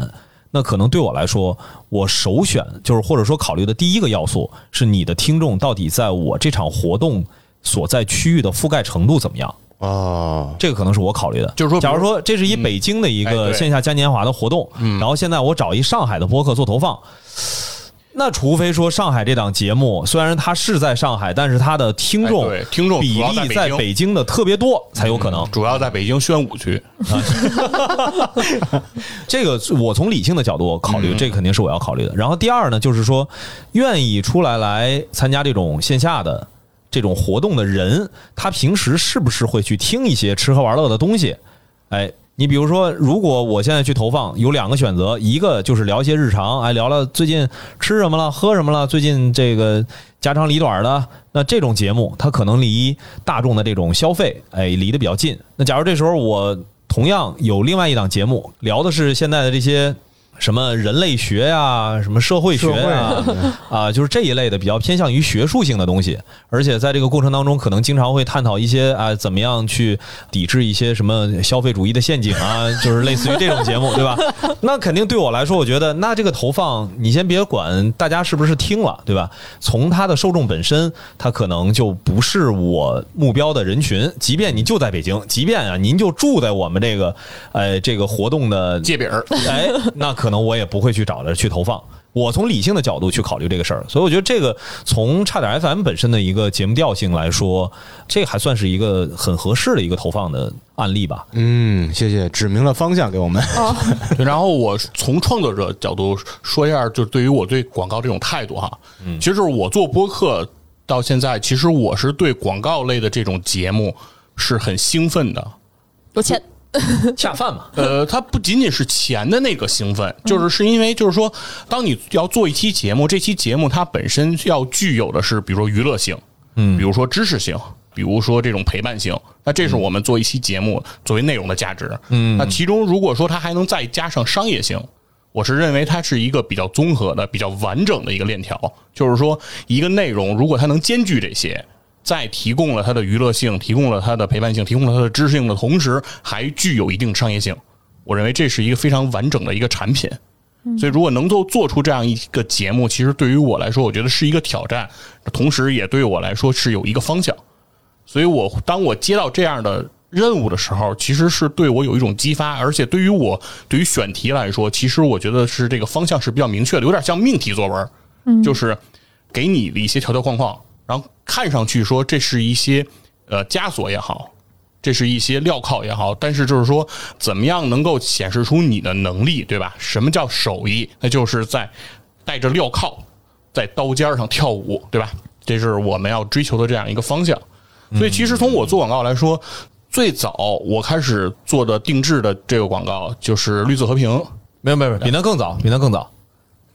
那可能对我来说，我首选就是或者说考虑的第一个要素是你的听众到底在我这场活动所在区域的覆盖程度怎么样？哦，这个可能是我考虑的。就是说，假如说这是一北京的一个线下嘉年华的活动，然后现在我找一上海的播客做投放。那除非说上海这档节目，虽然它是在上海，但是它的听众听众比例在北京的特别多，才有可能。主要在北京宣武区。这个我从理性的角度考虑，这个肯定是我要考虑的。然后第二呢，就是说愿意出来来参加这种线下的这种活动的人，他平时是不是会去听一些吃喝玩乐的东西？哎。你比如说，如果我现在去投放，有两个选择，一个就是聊一些日常，哎，聊聊最近吃什么了，喝什么了，最近这个家长里短的，那这种节目它可能离大众的这种消费，哎，离得比较近。那假如这时候我同样有另外一档节目，聊的是现在的这些。什么人类学呀，什么社会学呀，啊，就是这一类的比较偏向于学术性的东西，而且在这个过程当中，可能经常会探讨一些啊，怎么样去抵制一些什么消费主义的陷阱啊，就是类似于这种节目，对吧？那肯定对我来说，我觉得那这个投放，你先别管大家是不是听了，对吧？从它的受众本身，它可能就不是我目标的人群。即便你就在北京，即便啊，您就住在我们这个，呃，这个活动的界饼儿，哎，那可。可能我也不会去找着去投放，我从理性的角度去考虑这个事儿，所以我觉得这个从差点 FM 本身的一个节目调性来说，这还算是一个很合适的一个投放的案例吧。嗯，谢谢，指明了方向给我们。哦，然后我从创作者角度说一下，就对于我对广告这种态度哈，嗯，其实就是我做播客到现在，其实我是对广告类的这种节目是很兴奋的。有钱，下饭嘛，呃，它不仅仅是钱的那个兴奋，就是是因为就是说，当你要做一期节目，这期节目它本身要具有的是，比如说娱乐性，嗯比如说知识性，比如说这种陪伴性，那这是我们做一期节目作为内容的价值。嗯那其中如果说它还能再加上商业性，我是认为它是一个比较综合的、比较完整的一个链条。就是说，一个内容如果它能兼具这些，在提供了它的娱乐性、提供了它的陪伴性、提供了它的知识性的同时，还具有一定商业性。我认为这是一个非常完整的一个产品。所以，如果能够做出这样一个节目，其实对于我来说，我觉得是一个挑战，同时也对我来说是有一个方向。所以我当我接到这样的任务的时候，其实是对我有一种激发，而且对于我对于选题来说，其实我觉得是这个方向是比较明确的，有点像命题作文，就是给你的一些条条框框，然后看上去说这是一些呃枷锁也好，这是一些镣铐也好，但是就是说怎么样能够显示出你的能力，对吧？什么叫手艺？那就是在带着镣铐在刀尖上跳舞，对吧？这是我们要追求的这样一个方向。所以，其实从我做广告来说，最早我开始做的定制的这个广告就是绿色和平没有没有，没有比那更早，比那更早。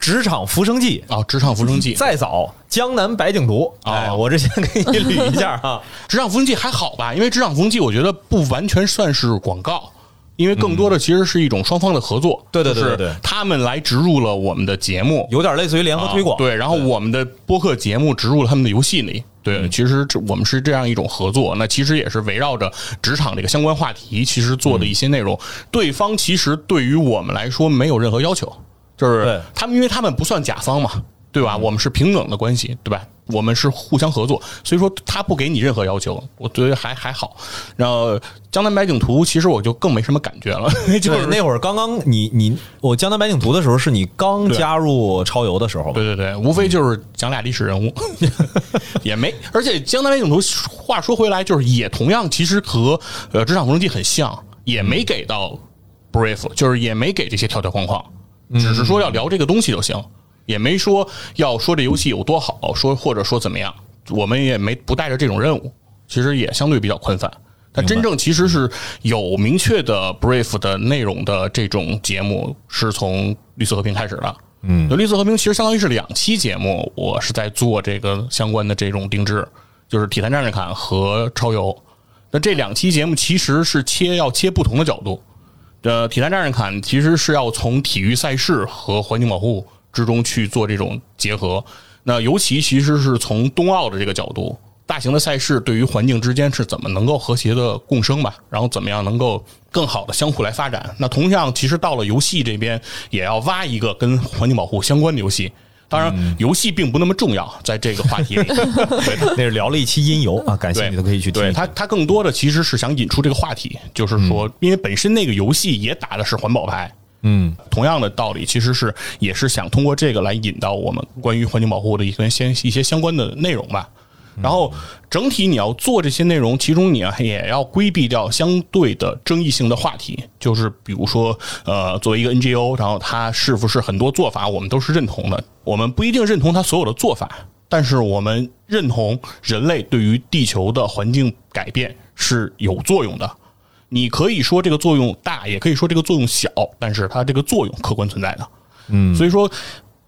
职场浮生记，啊，职场浮生记。再早江南白景图。哦哎，我这先给你捋一下啊。职场浮生记还好吧？因为职场浮生记我觉得不完全算是广告，因为更多的其实是一种双方的合作。对对对对对就是他们来植入了我们的节目，有点类似于联合推广。啊对，然后我们的播客节目植入了他们的游戏里。对，其实这我们是这样一种合作，那其实也是围绕着职场这个相关话题，其实做的一些内容。对方其实对于我们来说没有任何要求，就是他们，因为他们不算甲方嘛，对吧？我们是平等的关系，对吧？我们是互相合作，所以说他不给你任何要求，我觉得还还好。然后江南百景图，其实我就更没什么感觉了，就是，那会儿刚刚你你我江南百景图的时候，是你刚加入超游的时候吧？对对对，无非就是讲俩历史人物，也没。而且《江南百景图》话说回来，就是也同样其实和呃《职场浮生记》很像，也没给到 brief，就是也没给这些条条框框，只是说要聊这个东西就行，也没说要说这游戏有多好，说或者说怎么样，我们也没不带着这种任务，其实也相对比较宽泛。但真正其实是有明确的 brief 的内容的这种节目，是从绿色和平开始的。嗯，绿色和平其实相当于是两期节目，我是在做这个相关的这种定制，就是体坛战士侃和超游。那这两期节目其实是切要切不同的角度。呃，体坛战士侃其实是要从体育赛事和环境保护之中去做这种结合。那尤其其实是从冬奥的这个角度，大型的赛事对于环境之间是怎么能够和谐的共生吧？然后怎么样能够更好的相互来发展？那同样，其实到了游戏这边，也要挖一个跟环境保护相关的游戏。当然，游戏并不那么重要，在这个话题里，对。那是聊了一期音游啊，感兴趣的可以去听。对它，它更多的其实是想引出这个话题，就是说，因为本身那个游戏也打的是环保牌，嗯，同样的道理，其实是也是想通过这个来引到我们关于环境保护的一些先一些相关的内容吧。然后整体你要做这些内容，其中你啊也要规避掉相对的争议性的话题，就是比如说，呃，作为一个 NGO，然后它是不是很多做法我们都是认同的，我们不一定认同它所有的做法，但是我们认同人类对于地球的环境改变是有作用的。你可以说这个作用大，也可以说这个作用小，但是它这个作用客观存在的。嗯，所以说，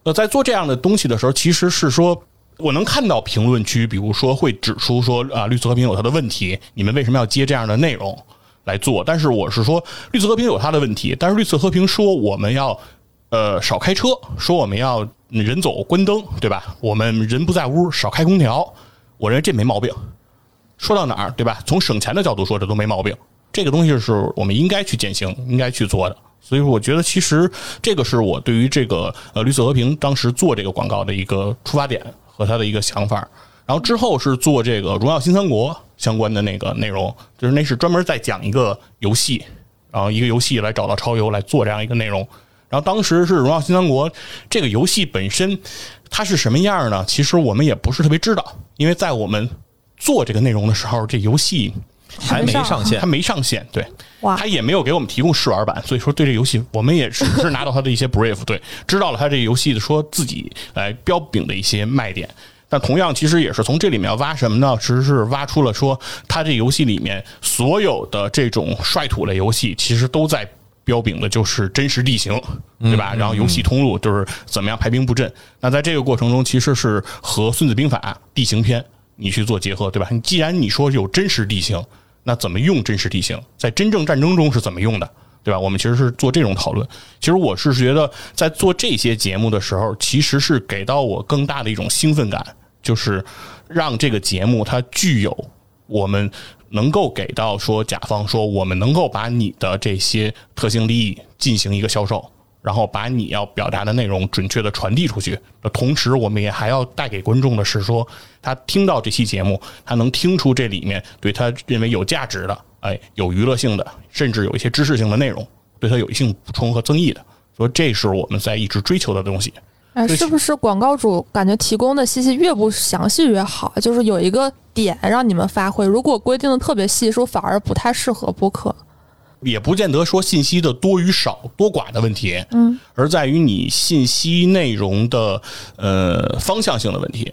呃，在做这样的东西的时候，其实是说。我能看到评论区，比如说会指出说啊，绿色和平有它的问题，你们为什么要接这样的内容来做？但是我是说，绿色和平有它的问题，但是绿色和平说我们要呃少开车，说我们要人走关灯，对吧？我们人不在屋，少开空调，我认为这没毛病。说到哪儿，对吧？从省钱的角度说，这都没毛病。这个东西是我们应该去践行、应该去做的。所以说，我觉得其实这个是我对于这个呃绿色和平当时做这个广告的一个出发点和他的一个想法。然后之后是做这个《荣耀新三国》相关的那个内容，就是那是专门在讲一个游戏，然后一个游戏来找到超游来做这样一个内容。然后当时是《荣耀新三国》这个游戏本身它是什么样呢？其实我们也不是特别知道，因为在我们做这个内容的时候，这游戏还没上线它。没上线，对，哇他也没有给我们提供试玩版，所以说对这游戏我们也只是拿到他的一些 brief，对，知道了他这游戏的说自己来标炳的一些卖点。但同样，其实也是从这里面挖什么呢？其实是挖出了说，它这游戏里面所有的这种率土类游戏，其实都在标炳的就是真实地形，对吧？然后游戏通路就是怎么样排兵布阵。那在这个过程中，其实是和《孙子兵法》地形篇你去做结合，对吧？你既然你说有真实地形，那怎么用真实地形？在真正战争中是怎么用的？对吧？我们其实是做这种讨论。其实我是觉得，在做这些节目的时候，其实是给到我更大的一种兴奋感，就是让这个节目它具有我们能够给到说甲方说，我们能够把你的这些特性利益进行一个销售，然后把你要表达的内容准确的传递出去。的同时，我们也还要带给观众的是说，他听到这期节目，他能听出这里面对他认为有价值的，哎，有娱乐性的，甚至有一些知识性的内容，对他有一性补充和增益的。所以这是我们在一直追求的东西。哎，是不是广告主感觉提供的信息越不详细越好？就是有一个点让你们发挥，如果规定的特别细，是不是反而不太适合播客？也不见得说信息的多与少、多寡的问题，嗯，而在于你信息内容的呃方向性的问题。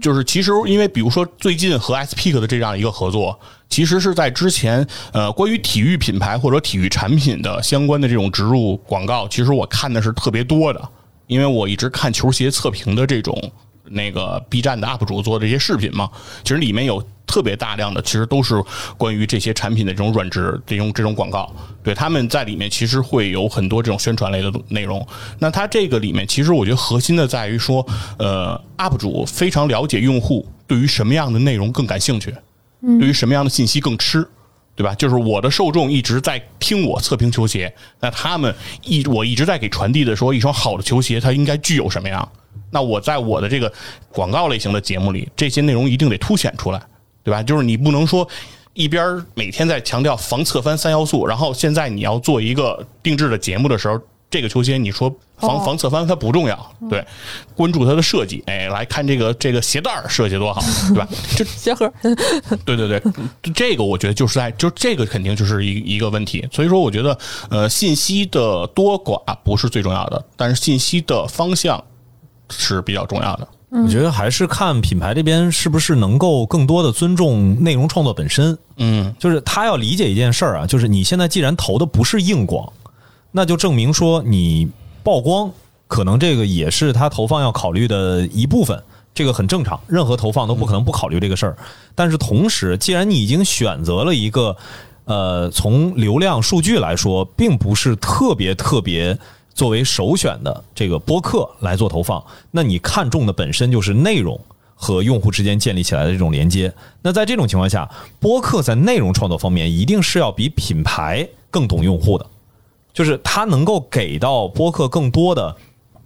就是其实因为比如说最近和 SPIC 的这样一个合作，其实是在之前呃关于体育品牌或者体育产品的相关的这种植入广告，其实我看的是特别多的，因为我一直看球鞋测评的这种那个 B 站的 UP 主做的这些视频嘛，其实里面有特别大量的，其实都是关于这些产品的这种软植这种这种广告。对，他们在里面其实会有很多这种宣传类的内容。那它这个里面，其实我觉得核心的在于说，呃，UP 主非常了解用户对于什么样的内容更感兴趣，对于什么样的信息更吃。对吧？就是我的受众一直在听我测评球鞋，那他们一我一直在给传递的说，一双好的球鞋它应该具有什么样？那我在我的这个广告类型的节目里，这些内容一定得凸显出来，对吧？就是你不能说一边儿每天在强调防侧翻三要素，然后现在你要做一个定制的节目的时候，这个球鞋你说防哦防侧翻它不重要，对，关注它的设计，哎，来看这个这个鞋带儿设计多好，对吧？这鞋盒，对对对，这个我觉得就是在就这个肯定就是一一个问题，所以说我觉得呃信息的多寡不是最重要的，但是信息的方向是比较重要的。我觉得还是看品牌这边是不是能够更多的尊重内容创作本身。嗯就是他要理解一件事儿啊，就是你现在既然投的不是硬广，那就证明说你曝光可能这个也是他投放要考虑的一部分，这个很正常，任何投放都不可能不考虑这个事儿。但是同时，既然你已经选择了一个呃，从流量数据来说，并不是特别特别作为首选的这个播客来做投放，那你看重的本身就是内容和用户之间建立起来的这种连接。那在这种情况下，播客在内容创作方面一定是要比品牌更懂用户的，就是它能够给到播客更多的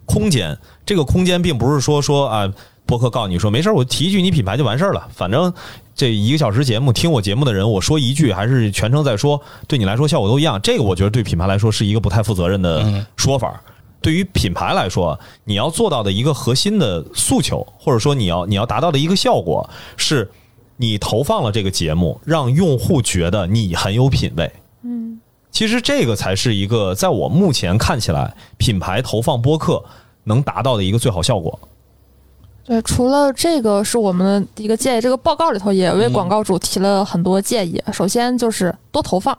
空间。这个空间并不是说说啊，播客告诉你说没事儿，我提一句你品牌就完事儿了，反正。这一个小时节目，听我节目的人，我说一句还是全程在说，对你来说效果都一样。这个我觉得对品牌来说是一个不太负责任的说法。对于品牌来说，你要做到的一个核心的诉求，或者说你要你要达到的一个效果，是你投放了这个节目，让用户觉得你很有品位。嗯，其实这个才是一个在我目前看起来，品牌投放播客能达到的一个最好效果。对，除了这个是我们的一个建议，这个报告里头也为广告主提了很多建议。首先就是多投放，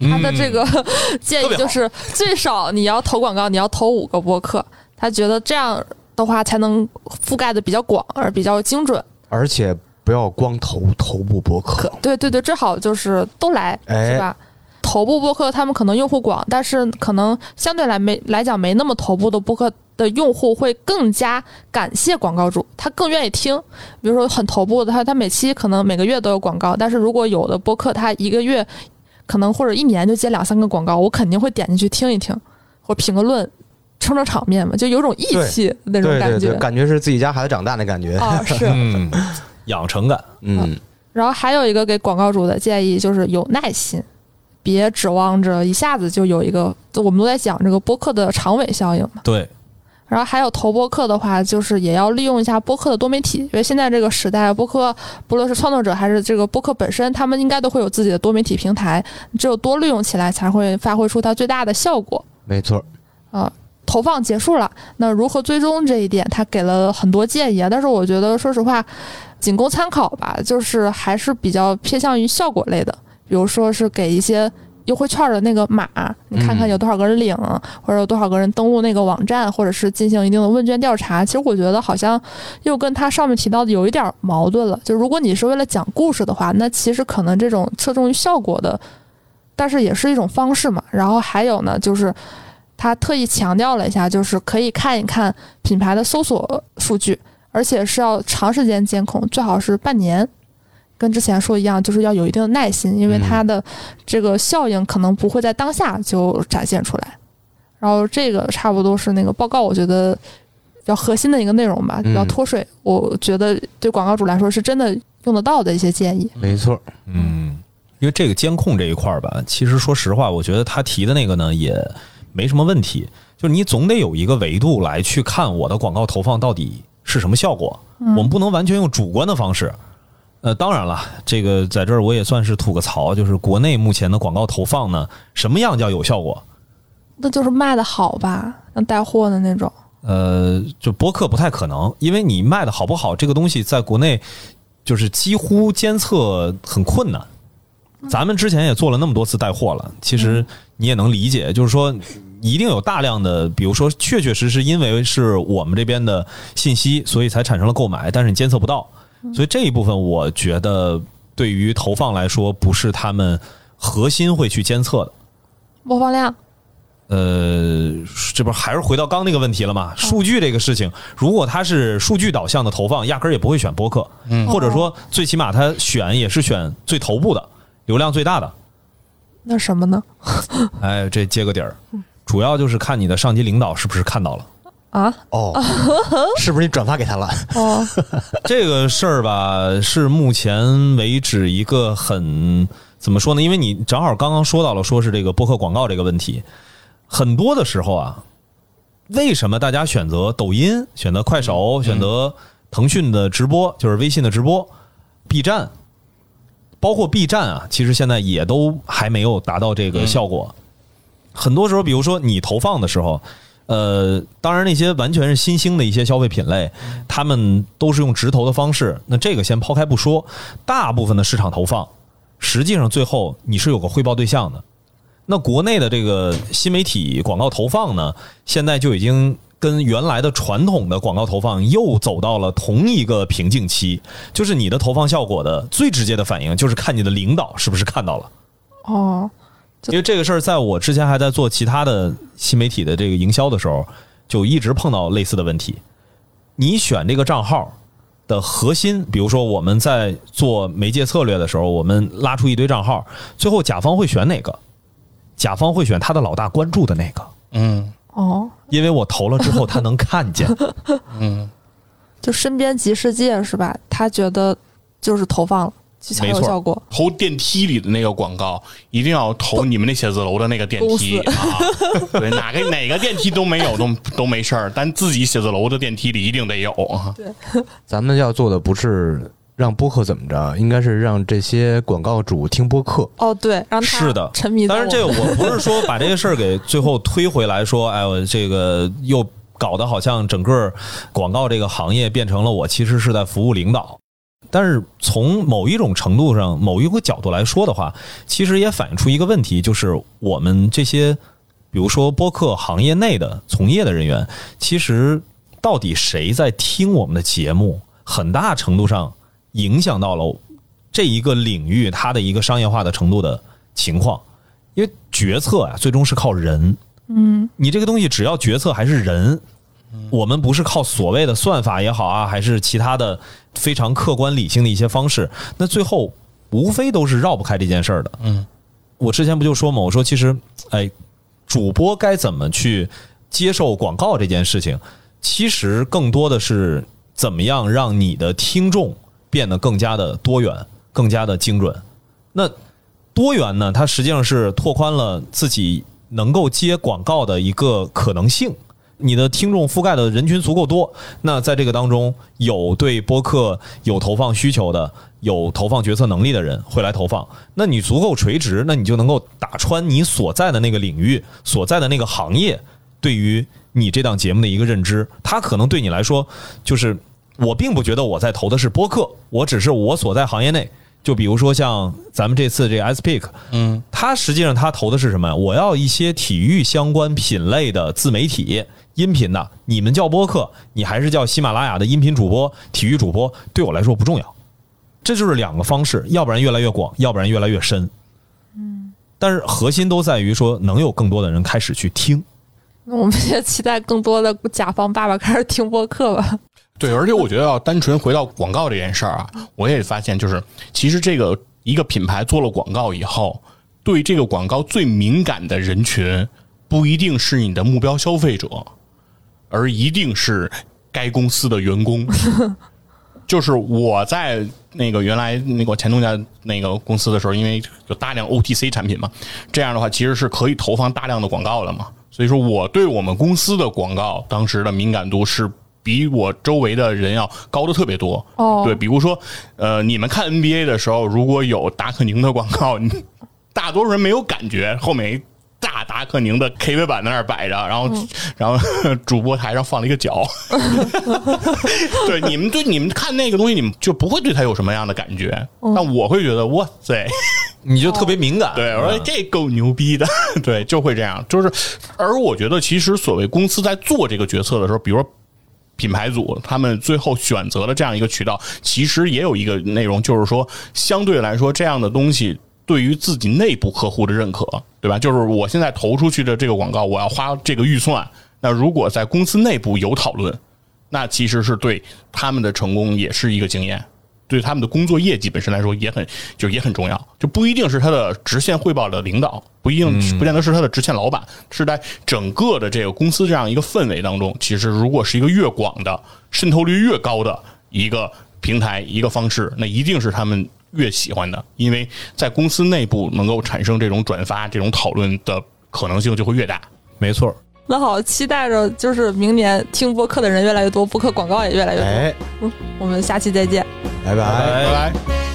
他的这个 建议就是最少你要投广告，你要投五个播客。他觉得这样的话才能覆盖的比较广，而比较精准。而且不要光投头部博客，对对对，最好就是都来，哎是吧？头部播客他们可能用户广，但是可能相对来没来讲没那么头部的播客的用户会更加感谢广告主，他更愿意听。比如说很头部的，他他每期可能每个月都有广告，但是如果有的播客他一个月可能或者一年就接两三个广告，我肯定会点进去听一听，或评个论，撑撑场面嘛，就有种义气那种感觉，感觉是自己家孩子长大的感觉。啊，是。嗯，养成感。嗯，然后还有一个给广告主的建议就是有耐心，别指望着一下子就有一个，我们都在讲这个播客的长尾效应嘛。对，然后还有投播客的话，就是也要利用一下播客的多媒体，因为现在这个时代，播客不论是创作者还是这个播客本身，他们应该都会有自己的多媒体平台，只有多利用起来，才会发挥出它最大的效果。没错，啊，投放结束了，那如何追踪这一点，他给了很多建议啊。但是我觉得，说实话，仅供参考吧，就是还是比较偏向于效果类的，比如说是给一些优惠券的那个码，你看看有多少个人领，或者有多少个人登录那个网站，或者是进行一定的问卷调查。其实我觉得好像又跟他上面提到的有一点矛盾了。就如果你是为了讲故事的话，那其实可能这种侧重于效果的，但是也是一种方式嘛。然后还有呢，就是。他特意强调了一下，就是可以看一看品牌的搜索数据，而且是要长时间监控，最好是半年。跟之前说一样，就是要有一定的耐心，因为它的这个效应可能不会在当下就展现出来。然后这个差不多是那个报告，我觉得比较核心的一个内容吧，比较脱水。我觉得对广告主来说是真的用得到的一些建议。没错，嗯，因为这个监控这一块儿吧，其实说实话，我觉得他提的那个呢也。没什么问题，就是你总得有一个维度来去看我的广告投放到底是什么效果。我们不能完全用主观的方式。呃，当然了，这个在这儿我也算是吐个槽，就是国内目前的广告投放呢，什么样叫有效果？那就是卖的好吧，像带货的那种。呃，就播客不太可能，因为你卖的好不好，这个东西在国内就是几乎监测很困难。咱们之前也做了那么多次带货了，其实你也能理解，就是说。一定有大量的，比如说，确确实实因为是我们这边的信息，所以才产生了购买，但是你监测不到，所以这一部分我觉得对于投放来说不是他们核心会去监测的。播放量，呃，这不还是回到刚那个问题了吗？数据这个事情，如果它是数据导向的投放，压根儿也不会选播客，或者说最起码它选也是选最头部的流量最大的。那什么呢？哎，这接个底儿。主要就是看你的上级领导是不是看到了啊？哦，是不是你转发给他了？哦，这个事儿吧，是目前为止一个很怎么说呢？因为你正好刚刚说到了，说是这个播客广告这个问题，很多的时候啊，为什么大家选择抖音、选择快手、选择腾讯的直播，就是微信的直播、B 站，包括 B 站啊，其实现在也都还没有达到这个效果。很多时候，比如说你投放的时候，呃，当然那些完全是新兴的一些消费品类，他们都是用直投的方式。那这个先抛开不说，大部分的市场投放，实际上最后你是有个汇报对象的。那国内的这个新媒体广告投放呢，现在就已经跟原来的传统的广告投放又走到了同一个瓶颈期，就是你的投放效果的最直接的反应，就是看你的领导是不是看到了。哦。因为这个事儿，在我之前还在做其他的新媒体的这个营销的时候，就一直碰到类似的问题。你选这个账号的核心，比如说我们在做媒介策略的时候，我们拉出一堆账号，最后甲方会选哪个？甲方会选他的老大关注的那个。嗯，哦，因为我投了之后，他能看见。嗯，就身边即世界是吧？他觉得就是投放了。没错，效果投电梯里的那个广告，一定要投你们那写字楼的那个电梯啊！对，哪个 哪个电梯都没有都都没事儿，但自己写字楼的电梯里一定得有啊！对，咱们要做的不是让播客怎么着，应该是让这些广告主听播客。哦，对，让他是的沉迷。当然，这个我不是说把这个事儿给最后推回来说，哎，我这个又搞得好像整个广告这个行业变成了我其实是在服务领导。但是从某一种程度上、某一个角度来说的话，其实也反映出一个问题，就是我们这些，比如说播客行业内的从业的人员，其实到底谁在听我们的节目，很大程度上影响到了这一个领域它的一个商业化的程度的情况。因为决策啊，最终是靠人。嗯，你这个东西只要决策还是人。我们不是靠所谓的算法也好啊，还是其他的非常客观理性的一些方式，那最后无非都是绕不开这件事儿的。嗯，我之前不就说嘛，我说其实，哎，主播该怎么去接受广告这件事情，其实更多的是怎么样让你的听众变得更加的多元、更加的精准。那多元呢，它实际上是拓宽了自己能够接广告的一个可能性。你的听众覆盖的人群足够多，那在这个当中有对播客有投放需求的、有投放决策能力的人会来投放。那你足够垂直，那你就能够打穿你所在的那个领域、所在的那个行业对于你这档节目的一个认知。它可能对你来说，就是我并不觉得我在投的是播客，我只是我所在行业内。就比如说像咱们这次这 S Pick，嗯，它实际上它投的是什么？我要一些体育相关品类的自媒体音频的，你们叫播客，你还是叫喜马拉雅的音频主播、体育主播，对我来说不重要。这就是两个方式，要不然越来越广，要不然越来越深。嗯，但是核心都在于说，能有更多的人开始去听。那我们也期待更多的甲方爸爸开始听播客吧。对，而且我觉得要单纯回到广告这件事儿啊，我也发现就是，其实这个一个品牌做了广告以后，对这个广告最敏感的人群，不一定是你的目标消费者，而一定是该公司的员工。就是我在那个原来那个前东家那个公司的时候，因为有大量 OTC 产品嘛，这样的话其实是可以投放大量的广告的嘛。所以说，我对我们公司的广告当时的敏感度是比我周围的人要高的特别多。哦对，比如说，呃，你们看 NBA 的时候，如果有达克宁的广告，你大多数人没有感觉，后面一大达克宁的 KV 板在那儿摆着，然后、然后主播台上放了一个脚。对，你们对你们看那个东西，你们就不会对他有什么样的感觉，但我会觉得哇塞。你就特别敏感，对，我说这够牛逼的，对，就会这样，就是，而我觉得其实所谓公司在做这个决策的时候，比如说品牌组他们最后选择了这样一个渠道，其实也有一个内容，就是说相对来说这样的东西对于自己内部客户的认可，对吧？就是我现在投出去的这个广告，我要花这个预算，那如果在公司内部有讨论，那其实是对他们的成功也是一个经验。对他们的工作业绩本身来说也很就也很重要，就不一定是他的直线汇报的领导，不一定不见得是他的直线老板，是在整个的这个公司这样一个氛围当中，其实如果是一个越广的渗透率越高的一个平台一个方式，那一定是他们越喜欢的，因为在公司内部能够产生这种转发、这种讨论的可能性就会越大。没错。那好，期待着就是明年听播客的人越来越多，播客广告也越来越多。哎，我们下期再见。拜拜。拜拜拜。